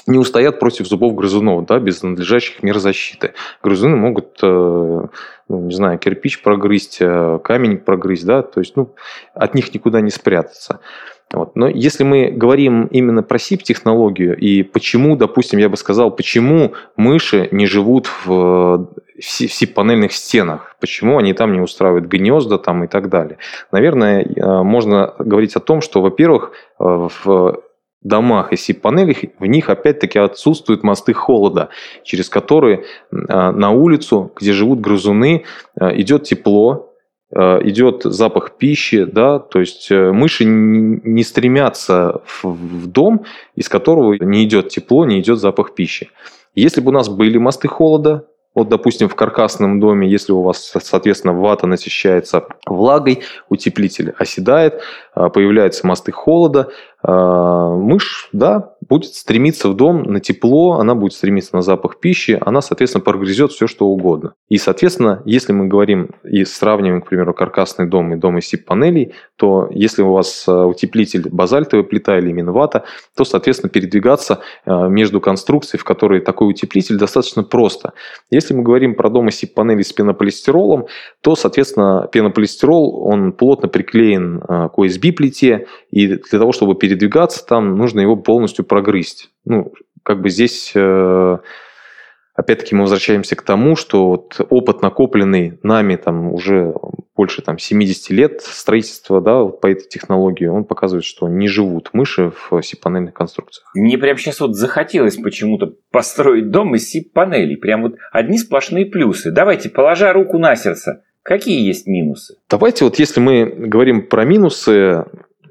не устоят против зубов грызунов, да, без надлежащих мер защиты. Грызуны могут, э, ну, не знаю, кирпич прогрызть, э, камень прогрызть, да, то есть, ну, от них никуда не спрятаться. Вот. Но если мы говорим именно про SIP-технологию и почему, допустим, я бы сказал, почему мыши не живут в SIP-панельных стенах, почему они там не устраивают гнезда там и так далее. Наверное, э, можно говорить о том, что, во-первых, в домах и СИП-панелях, в них опять-таки отсутствуют мосты холода, через которые а, на улицу, где живут грызуны, а, идет тепло, а, идет запах пищи, да, то есть э, мыши не стремятся в дом, из которого не идет тепло, не идет запах пищи. Если бы у нас были мосты холода, вот, допустим, в каркасном доме, если у вас, соответственно, вата насыщается влагой, утеплитель оседает, появляются мосты холода, а, мышь, да, будет стремиться в дом на тепло, она будет стремиться на запах пищи, она, соответственно, прогрызет все, что угодно. И, соответственно, если мы говорим и сравниваем, к примеру, каркасный дом и дом из СИП-панелей, то если у вас а, утеплитель базальтовая плита или минвата, то, соответственно, передвигаться а, между конструкцией, в которой такой утеплитель, достаточно просто. Если мы говорим про дом из СИП-панелей с пенополистиролом, то, соответственно, пенополистирол, он плотно приклеен к OSB-плите, и для того, чтобы передвигаться там, нужно его полностью прогрызть. Ну, как бы здесь, э, опять-таки, мы возвращаемся к тому, что вот опыт, накопленный нами там уже больше там, 70 лет строительства да, вот по этой технологии, он показывает, что не живут мыши в сип-панельных конструкциях. Мне прям сейчас вот захотелось почему-то построить дом из сип-панелей. Прям вот одни сплошные плюсы. Давайте, положа руку на сердце, Какие есть минусы? Давайте вот если мы говорим про минусы,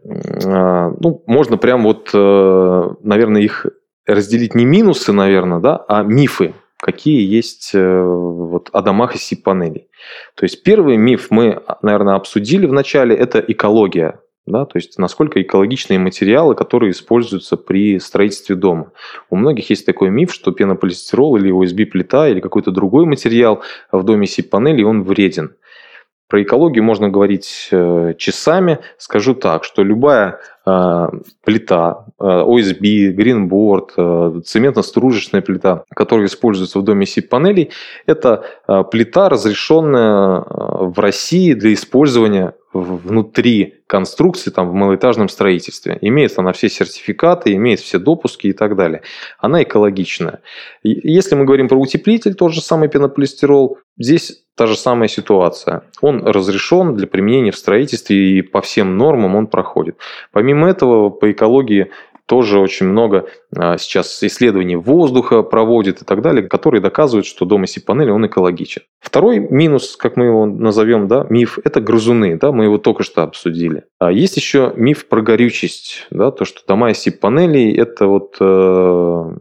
ну, можно прям вот, э, наверное, их разделить не минусы, наверное, да, а мифы, какие есть э, вот о домах из СИП-панелей. То есть первый миф мы, наверное, обсудили в начале, это экология. Да, то есть насколько экологичные материалы, которые используются при строительстве дома. У многих есть такой миф, что пенополистирол или USB-плита или какой-то другой материал в доме СИП-панелей, он вреден. Про экологию можно говорить э, часами. Скажу так, что любая э, плита, э, OSB, гринборд, цементно-стружечная плита, которая используется в доме SIP-панелей, это плита, разрешенная в России для использования внутри конструкции там, в малоэтажном строительстве. Имеет она все сертификаты, имеет все допуски и так далее. Она экологичная. Если мы говорим про утеплитель, тот же самый пенополистирол, здесь та же самая ситуация. Он разрешен для применения в строительстве и по всем нормам он проходит. Помимо этого, по экологии тоже очень много а, сейчас исследований воздуха проводит и так далее, которые доказывают, что дом из панели он экологичен. Второй минус, как мы его назовем, да, миф, это грызуны, да, мы его только что обсудили. А есть еще миф про горючесть, да, то, что дома из панелей это вот э,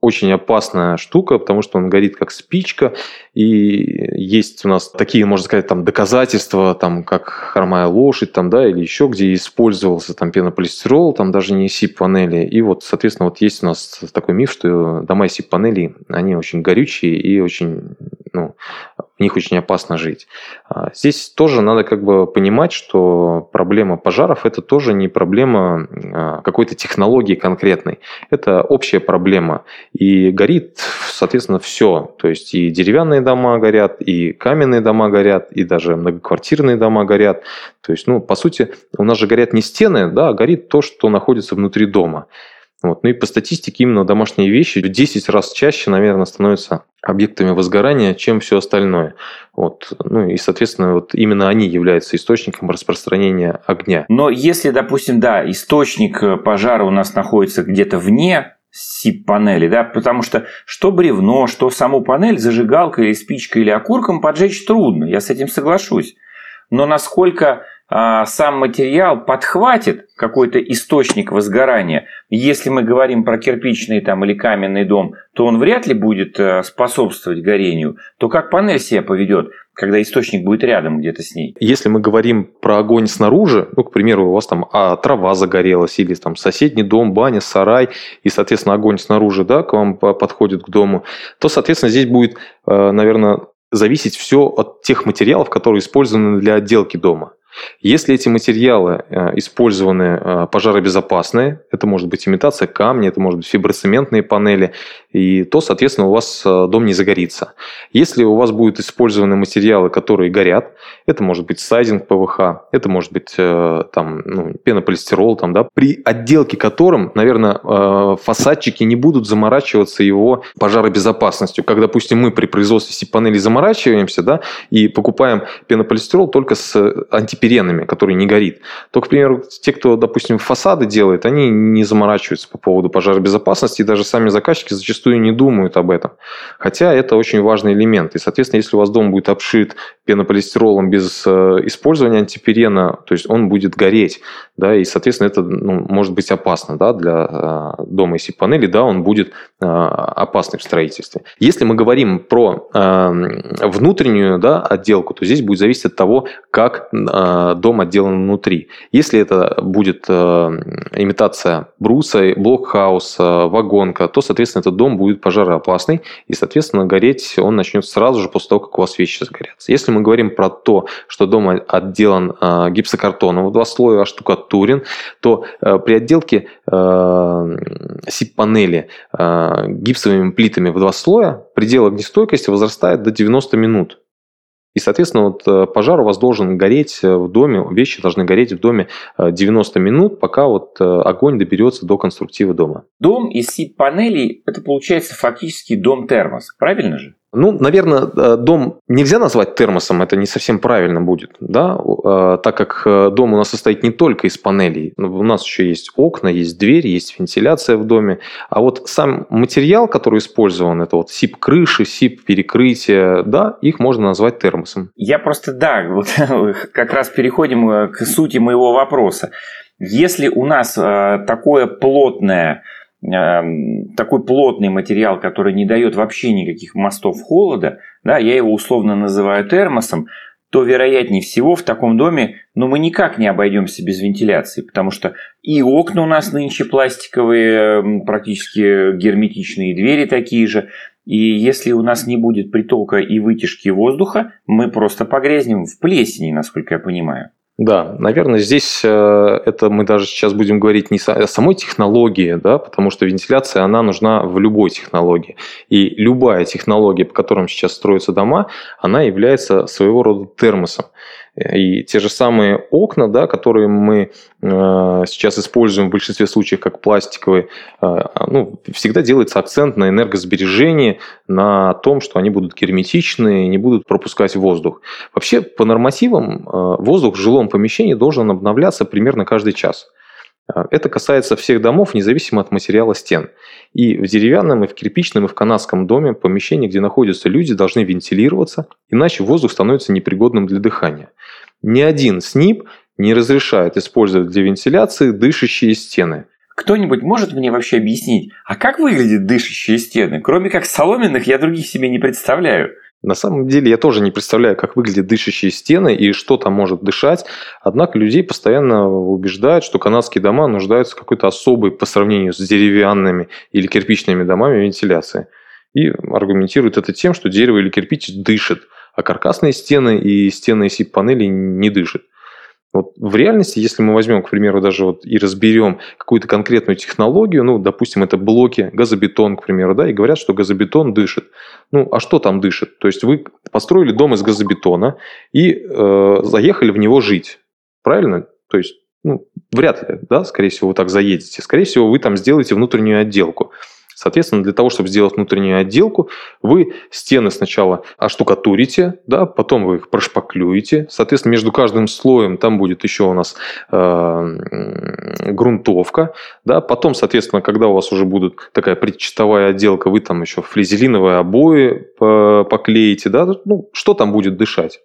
очень опасная штука, потому что он горит как спичка, и есть у нас такие, можно сказать, там доказательства, там как хромая лошадь, там, да, или еще где использовался там пенополистирол, там даже не СИП-панели, и вот, соответственно, вот есть у нас такой миф, что дома из СИП-панелей, они очень горючие и очень, ну, в них очень опасно жить. А здесь тоже надо как бы понимать, что проблема пожаров это тоже не проблема а, какой-то технологии конкретной. Это общая проблема. И горит, соответственно, все. То есть и деревянные дома горят, и каменные дома горят, и даже многоквартирные дома горят. То есть, ну, по сути, у нас же горят не стены, да, а горит то, что находится внутри дома. Вот. Ну и по статистике именно домашние вещи в 10 раз чаще, наверное, становятся объектами возгорания, чем все остальное. Вот. Ну и, соответственно, вот именно они являются источником распространения огня. Но если, допустим, да, источник э, пожара у нас находится где-то вне СИП-панели, да, потому что что бревно, что саму панель зажигалкой или спичкой или окурком поджечь трудно, я с этим соглашусь. Но насколько сам материал подхватит какой-то источник возгорания. Если мы говорим про кирпичный там, или каменный дом, то он вряд ли будет э, способствовать горению. То как панель себя поведет, когда источник будет рядом где-то с ней? Если мы говорим про огонь снаружи, ну, к примеру, у вас там а, трава загорелась, или там соседний дом, баня, сарай, и, соответственно, огонь снаружи да, к вам подходит к дому, то, соответственно, здесь будет, э, наверное, зависеть все от тех материалов, которые использованы для отделки дома. Если эти материалы э, использованы э, пожаробезопасные, это может быть имитация камня, это может быть фиброцементные панели, и то, соответственно, у вас э, дом не загорится. Если у вас будут использованы материалы, которые горят, это может быть сайдинг ПВХ, это может быть там, ну, пенополистирол, там, да, при отделке которым, наверное, фасадчики не будут заморачиваться его пожаробезопасностью. Как, допустим, мы при производстве сип-панелей заморачиваемся да, и покупаем пенополистирол только с антиперенами пиренами, который не горит. То, к примеру, те, кто, допустим, фасады делает, они не заморачиваются по поводу пожаробезопасности, и даже сами заказчики зачастую не думают об этом. Хотя это очень важный элемент. И, соответственно, если у вас дом будет обшит пенополистиролом без э, использования антипирена, то есть он будет гореть, да, и, соответственно, это ну, может быть опасно да, для э, дома из панели, да, он будет э, опасный в строительстве. Если мы говорим про внутреннюю да, отделку, то здесь будет зависеть от того, как Э, дом отделан внутри. Если это будет э, имитация бруса, блокхауса, вагонка, то, соответственно, этот дом будет пожароопасный, и, соответственно, гореть он начнет сразу же после того, как у вас вещи сгорятся. Если мы говорим про то, что дом отделан э, гипсокартоном в два слоя, оштукатурен, то при отделке СИП-панели гипсовыми плитами в два слоя предел огнестойкости возрастает до 90 минут. И, соответственно, вот э, пожар у вас должен гореть э, в доме, вещи должны гореть в доме 90 э, минут, пока вот огонь доберется до конструктива дома. Дом из СИП-панелей – это получается фактически дом-термос, правильно же? Ну, наверное, э, дом нельзя назвать термосом, это не совсем правильно будет, да, э, так как э, дом у нас состоит не только из панелей, у нас еще есть окна, есть дверь, есть вентиляция в доме, а вот сам материал, который использован, это вот сип крыши, сип перекрытия, да, их можно назвать термосом. Я просто, да, вот как раз переходим к сути моего вопроса. Если у нас такое плотное такой плотный материал, который не дает вообще никаких мостов холода, да, я его условно называю термосом, то вероятнее всего в таком доме ну, мы никак не обойдемся без вентиляции, потому что и окна у нас нынче пластиковые, эм, практически герметичные, двери такие же. И если у нас не будет притока и вытяжки воздуха, мы просто погрязнем в плесени, насколько я понимаю. Да, наверное, здесь э, это мы даже сейчас будем говорить не о самой технологии, да, потому что вентиляция, она нужна в любой технологии. И любая технология, по которым сейчас строятся дома, она является своего рода термосом. И те же самые окна, да, которые мы э, сейчас используем в большинстве случаев как пластиковые, э, ну, всегда делается акцент на энергосбережении, на том, что они будут герметичны, не будут пропускать воздух. Вообще, по нормативам, э, воздух в жилом помещении должен обновляться примерно каждый час. Э, это касается всех домов, независимо от материала стен. И в деревянном, и в кирпичном, и в канадском доме помещения, где находятся люди, должны вентилироваться, иначе воздух становится непригодным для дыхания. Ни один СНИП не разрешает использовать для вентиляции дышащие стены. Кто-нибудь может мне вообще объяснить, а как выглядят дышащие стены? Кроме как соломенных, я других себе не представляю. На самом деле я тоже не представляю, как выглядят дышащие стены и что там может дышать. Однако людей постоянно убеждают, что канадские дома нуждаются в какой-то особой по сравнению с деревянными или кирпичными домами вентиляции. И аргументируют это тем, что дерево или кирпич дышит, а каркасные стены и стены СИП-панелей не дышат. Вот в реальности, если мы возьмем, к примеру, даже вот и разберем какую-то конкретную технологию, ну, допустим, это блоки, газобетон, к примеру, да, и говорят, что газобетон дышит. Ну, а что там дышит? То есть вы построили дом из газобетона и э, заехали в него жить, правильно? То есть, ну, вряд ли, да, скорее всего, вы так заедете. Скорее всего, вы там сделаете внутреннюю отделку. Соответственно, для того, чтобы сделать внутреннюю отделку, вы стены сначала оштукатурите, да, потом вы их прошпаклюете. Соответственно, между каждым слоем там будет еще у нас э, грунтовка. Да. Потом, соответственно, когда у вас уже будет такая предчистовая отделка, вы там еще флизелиновые обои поклеите. Да. Ну, что там будет дышать?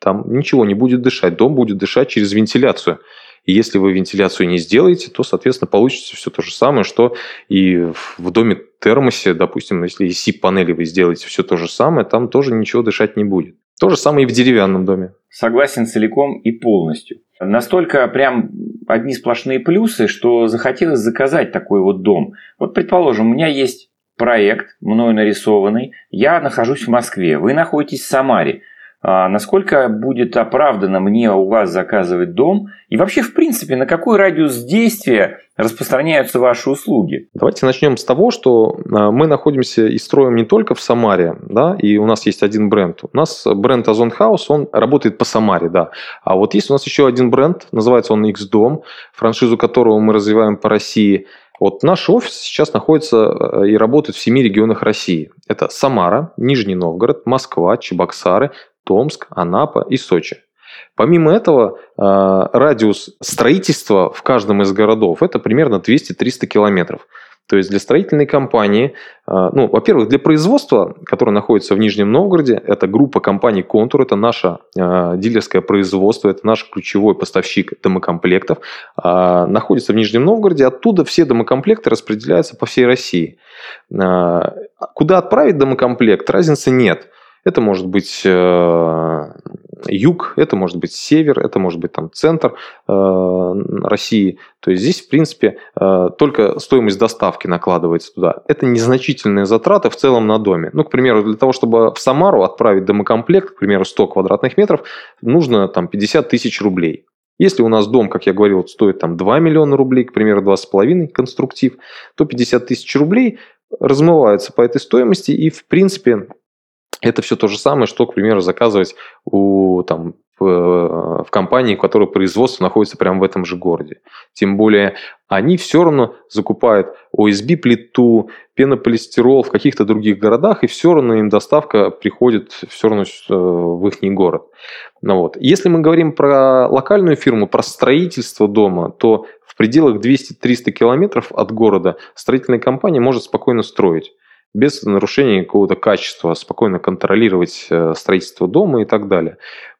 Там ничего не будет дышать. Дом будет дышать через вентиляцию. И если вы вентиляцию не сделаете, то, соответственно, получится все то же самое, что и в доме термосе, допустим, если из СИП-панели вы сделаете все то же самое, там тоже ничего дышать не будет. То же самое и в деревянном доме. Согласен целиком и полностью. Настолько прям одни сплошные плюсы, что захотелось заказать такой вот дом. Вот, предположим, у меня есть проект, мною нарисованный, я нахожусь в Москве, вы находитесь в Самаре. А насколько будет оправдано мне у вас заказывать дом? И вообще, в принципе, на какой радиус действия распространяются ваши услуги? Давайте начнем с того, что а, мы находимся и строим не только в Самаре, да, и у нас есть один бренд. У нас бренд Озон Хаус, он работает по Самаре, да. А вот есть у нас еще один бренд, называется он X-Дом, франшизу которого мы развиваем по России – вот наш офис сейчас находится э, и работает в семи регионах России. Это Самара, Нижний Новгород, Москва, Чебоксары, Томск, Анапа и Сочи. Помимо этого, э, радиус строительства в каждом из городов это примерно 200-300 километров. То есть для строительной компании, э, ну, во-первых, для производства, которое находится в Нижнем Новгороде, это группа компаний «Контур», это наше э, дилерское производство, это наш ключевой поставщик домокомплектов, находится в Нижнем Новгороде, оттуда все домокомплекты распределяются по всей России. Куда отправить домокомплект, разницы нет – это может быть э, юг, это может быть север, это может быть там центр э, России. То есть здесь, в принципе, э, только стоимость доставки накладывается туда. Это незначительные затраты в целом на доме. Ну, к примеру, для того, чтобы в Самару отправить домокомплект, к примеру, 100 квадратных метров, нужно там 50 тысяч рублей. Если у нас дом, как я говорил, стоит там 2 миллиона рублей, к примеру, 2,5 конструктив, то 50 тысяч рублей размываются по этой стоимости, и, в принципе, это все то же самое, что, к примеру, заказывать у, там, в, в компании, у которой производство находится прямо в этом же городе. Тем более, они все равно закупают OSB-плиту, пенополистирол в каких-то других городах, и все равно им доставка приходит все равно э, в их город. Ну, вот. Если мы говорим про локальную фирму, про строительство дома, то в пределах 200-300 километров от города строительная компания может спокойно строить без нарушения какого-то качества, спокойно контролировать э, строительство дома и так далее.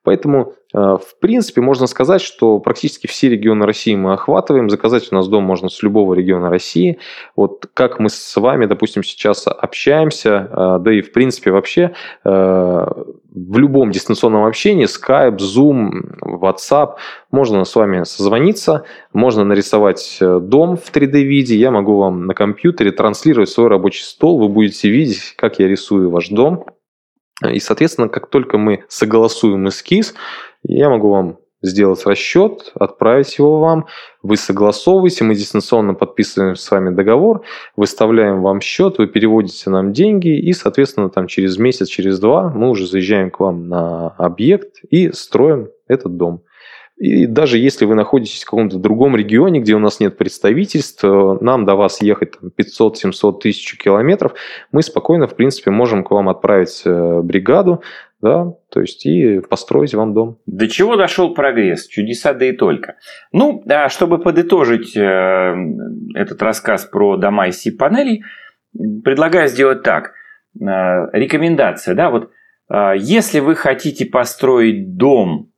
Поэтому, э, в принципе, можно сказать, что практически все регионы России мы охватываем. Заказать у нас дом можно с любого региона России. Вот как мы с вами, допустим, сейчас общаемся, э, да и в принципе вообще э, в любом дистанционном общении, Skype, Zoom, WhatsApp, можно с вами созвониться, можно нарисовать дом в 3D-виде, я могу вам на компьютере транслировать свой рабочий стол, вы будете видеть, как я рисую ваш дом, и, соответственно, как только мы согласуем эскиз, я могу вам сделать расчет, отправить его вам, вы согласовываете, мы дистанционно подписываем с вами договор, выставляем вам счет, вы переводите нам деньги, и, соответственно, там через месяц, через два мы уже заезжаем к вам на объект и строим этот дом. И даже если вы находитесь в каком-то другом регионе, где у нас нет представительств, э, нам до вас ехать 500-700 тысяч километров, мы спокойно, в принципе, можем к вам отправить э, бригаду, да, то есть и построить вам дом. До чего дошел прогресс? Чудеса да и только. Ну, а чтобы подытожить э, этот рассказ про дома из СИП-панелей, предлагаю сделать так. Рекомендация, да, вот если вы хотите построить дом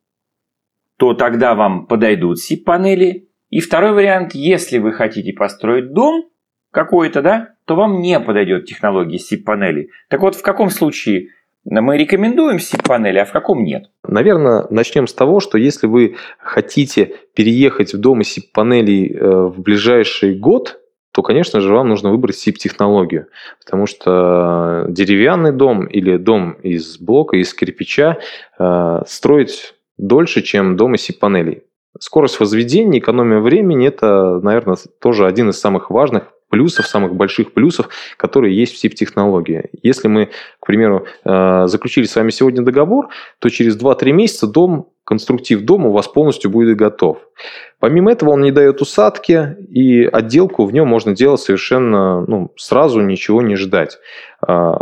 то тогда вам подойдут SIP-панели. И второй вариант, если вы хотите построить дом какой-то, да, то вам не подойдет технология SIP-панелей. Так вот, в каком случае мы рекомендуем SIP-панели, а в каком нет? Наверное, начнем с того, что если вы хотите переехать в дом из SIP-панелей э, в ближайший год, то, конечно же, вам нужно выбрать SIP-технологию, потому что деревянный дом или дом из блока, из кирпича э, строить дольше, чем дом из панелей. Скорость возведения, экономия времени – это, наверное, тоже один из самых важных плюсов, самых больших плюсов, которые есть в SIP-технологии. Если мы, к примеру, э, заключили с вами сегодня договор, то через 2-3 месяца дом, конструктив дома у вас полностью будет готов. Помимо этого он не дает усадки, и отделку в нем можно делать совершенно ну, сразу, ничего не ждать. Э,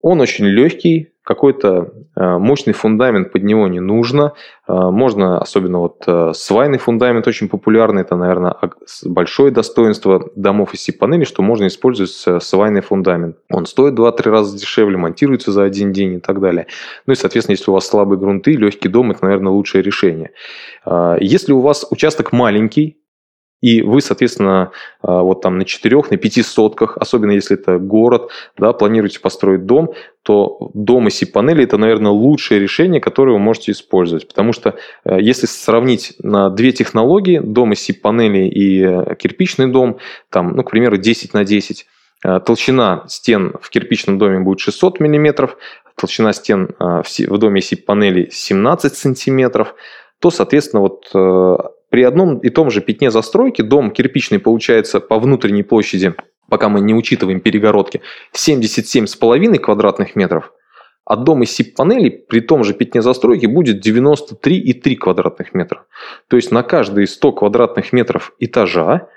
он очень легкий, какой-то э, мощный фундамент под него не нужно. Э, можно, особенно вот э, свайный фундамент очень популярный, это, наверное, большое достоинство домов из сип-панели, что можно использовать свайный фундамент. Он стоит 2-3 раза дешевле, монтируется за один день и так далее. Ну и, соответственно, если у вас слабые грунты, легкий дом – это, наверное, лучшее решение. Если у вас участок маленький, и вы, соответственно, а, вот там на четырех, на пяти сотках, особенно если это город, да, планируете построить дом, то дом из панели это, наверное, лучшее решение, которое вы можете использовать. Потому что э, если сравнить на две технологии, дом из панели и э, кирпичный дом, там, ну, к примеру, 10 на 10, э, толщина стен в кирпичном доме будет 600 миллиметров, толщина стен в доме SIP-панели 17 сантиметров, то, соответственно, вот при одном и том же пятне застройки дом кирпичный получается по внутренней площади, пока мы не учитываем перегородки, 77,5 квадратных метров, а дом из СИП-панелей при том же пятне застройки будет 93,3 квадратных метра. То есть на каждые 100 квадратных метров этажа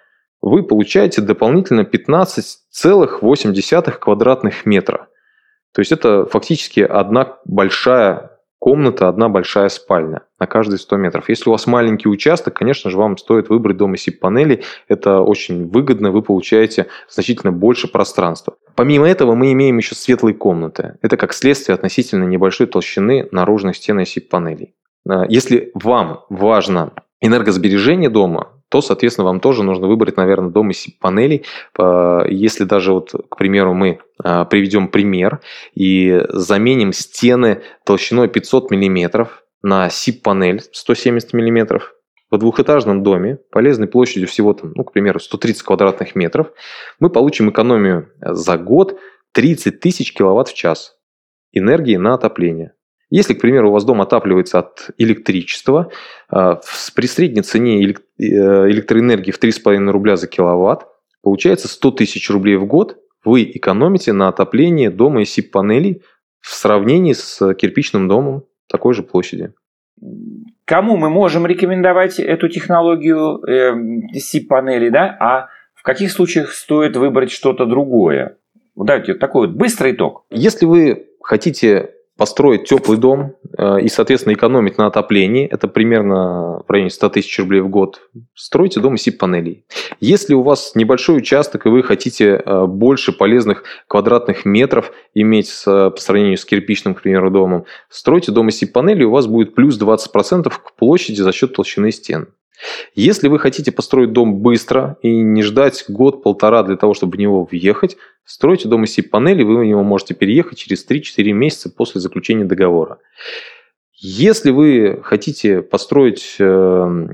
вы получаете дополнительно 15,8 квадратных метра. То есть это фактически одна большая комната, одна большая спальня на каждые 100 метров. Если у вас маленький участок, конечно же, вам стоит выбрать дом из SIP-панелей. Это очень выгодно, вы получаете значительно больше пространства. Помимо этого, мы имеем еще светлые комнаты. Это как следствие относительно небольшой толщины наружных стен SIP-панелей. А, если вам важно энергосбережение дома, то, соответственно, вам тоже нужно выбрать, наверное, дом из панелей. Если даже, вот, к примеру, мы а, приведем пример и заменим стены толщиной 500 мм на SIP-панель 170 мм в двухэтажном доме полезной площадью всего, там, ну, к примеру, 130 квадратных метров, мы получим экономию за год 30 тысяч киловатт в час энергии на отопление. Если, к примеру, у вас дом отапливается от электричества, а, при средней цене э, электроэнергии в 3,5 рубля за киловатт, получается 100 тысяч рублей в год вы экономите на отоплении дома из СИП-панелей в сравнении с кирпичным домом такой же площади. Кому мы можем рекомендовать эту технологию э, SIP-панели, да? А в каких случаях стоит выбрать что-то другое? Дайте такой вот быстрый итог. Если вы хотите построить теплый дом э, и, соответственно, экономить на отоплении, это примерно в районе 100 тысяч рублей в год, стройте дом из СИП-панелей. Если у вас небольшой участок и вы хотите э, больше полезных квадратных метров иметь по сравнению с кирпичным, к примеру, домом, стройте дом из СИП-панелей, у вас будет плюс 20% к площади за счет толщины стен. Если вы хотите построить дом быстро и не ждать год-полтора для того, чтобы в него въехать, стройте дом из панели, вы в него можете переехать через 3-4 месяца после заключения договора. Если вы хотите построить э,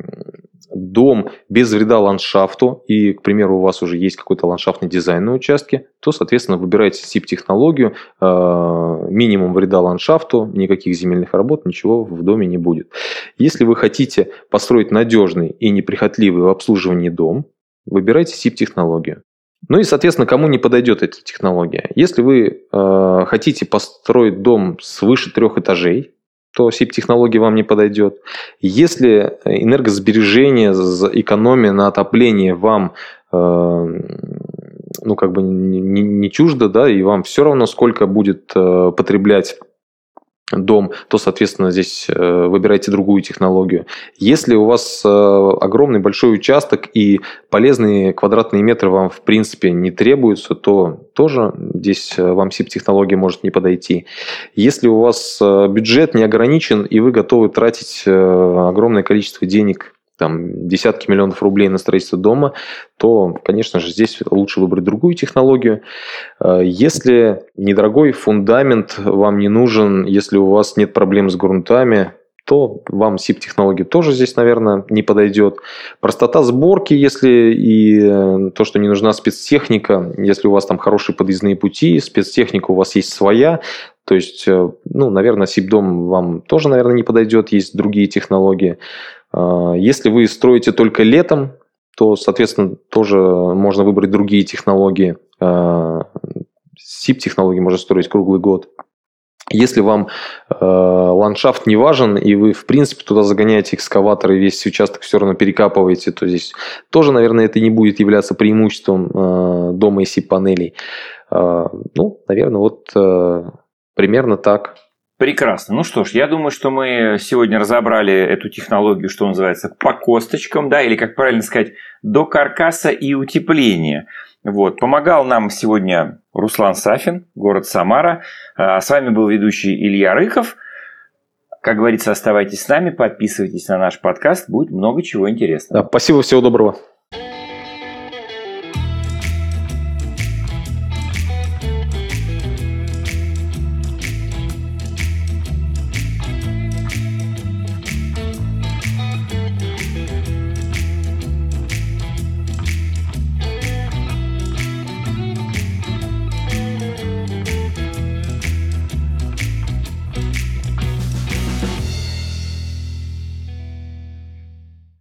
дом без вреда ландшафту, и, к примеру, у вас уже есть какой-то ландшафтный дизайн на участке, то, соответственно, выбираете SIP-технологию, э, минимум вреда ландшафту, никаких земельных работ, ничего в доме не будет. Если вы хотите построить надежный и неприхотливый в обслуживании дом, выбирайте SIP-технологию. Ну и, соответственно, кому не подойдет эта технология? Если вы э, хотите построить дом свыше трех этажей, то SIP-технология вам не подойдет. Если энергосбережение, экономия на отопление вам э, ну, как бы не, не чуждо, да, и вам все равно, сколько будет э, потреблять дом, то, соответственно, здесь э, выбирайте другую технологию. Если у вас э, огромный большой участок и полезные квадратные метры вам, в принципе, не требуются, то тоже здесь э, вам SIP-технология может не подойти. Если у вас бюджет не ограничен и вы готовы тратить огромное количество денег там, десятки миллионов рублей на строительство дома, то, конечно же, здесь лучше выбрать другую технологию. Э, если недорогой фундамент вам не нужен, если у вас нет проблем с грунтами, то вам SIP-технология тоже здесь, наверное, не подойдет. Простота сборки, если и э, то, что не нужна спецтехника, если у вас там хорошие подъездные пути, спецтехника у вас есть своя, то есть, э, ну, наверное, SIP-дом вам тоже, наверное, не подойдет, есть другие технологии. А, если вы строите только летом, то, соответственно, тоже можно выбрать другие технологии. SIP-технологии можно строить круглый год. Если вам э, ландшафт не важен, и вы, в принципе, туда загоняете экскаватор и весь участок все равно перекапываете, то здесь тоже, наверное, это не будет являться преимуществом э, дома и SIP-панелей. Э, ну, наверное, вот э, примерно так. Прекрасно. Ну что ж, я думаю, что мы сегодня разобрали эту технологию, что называется, по косточкам, да, или, как правильно сказать, до каркаса и утепления. Вот. Помогал нам сегодня Руслан Сафин, город Самара. А с вами был ведущий Илья Рыков. Как говорится, оставайтесь с нами, подписывайтесь на наш подкаст, будет много чего интересного. Да, спасибо, всего доброго.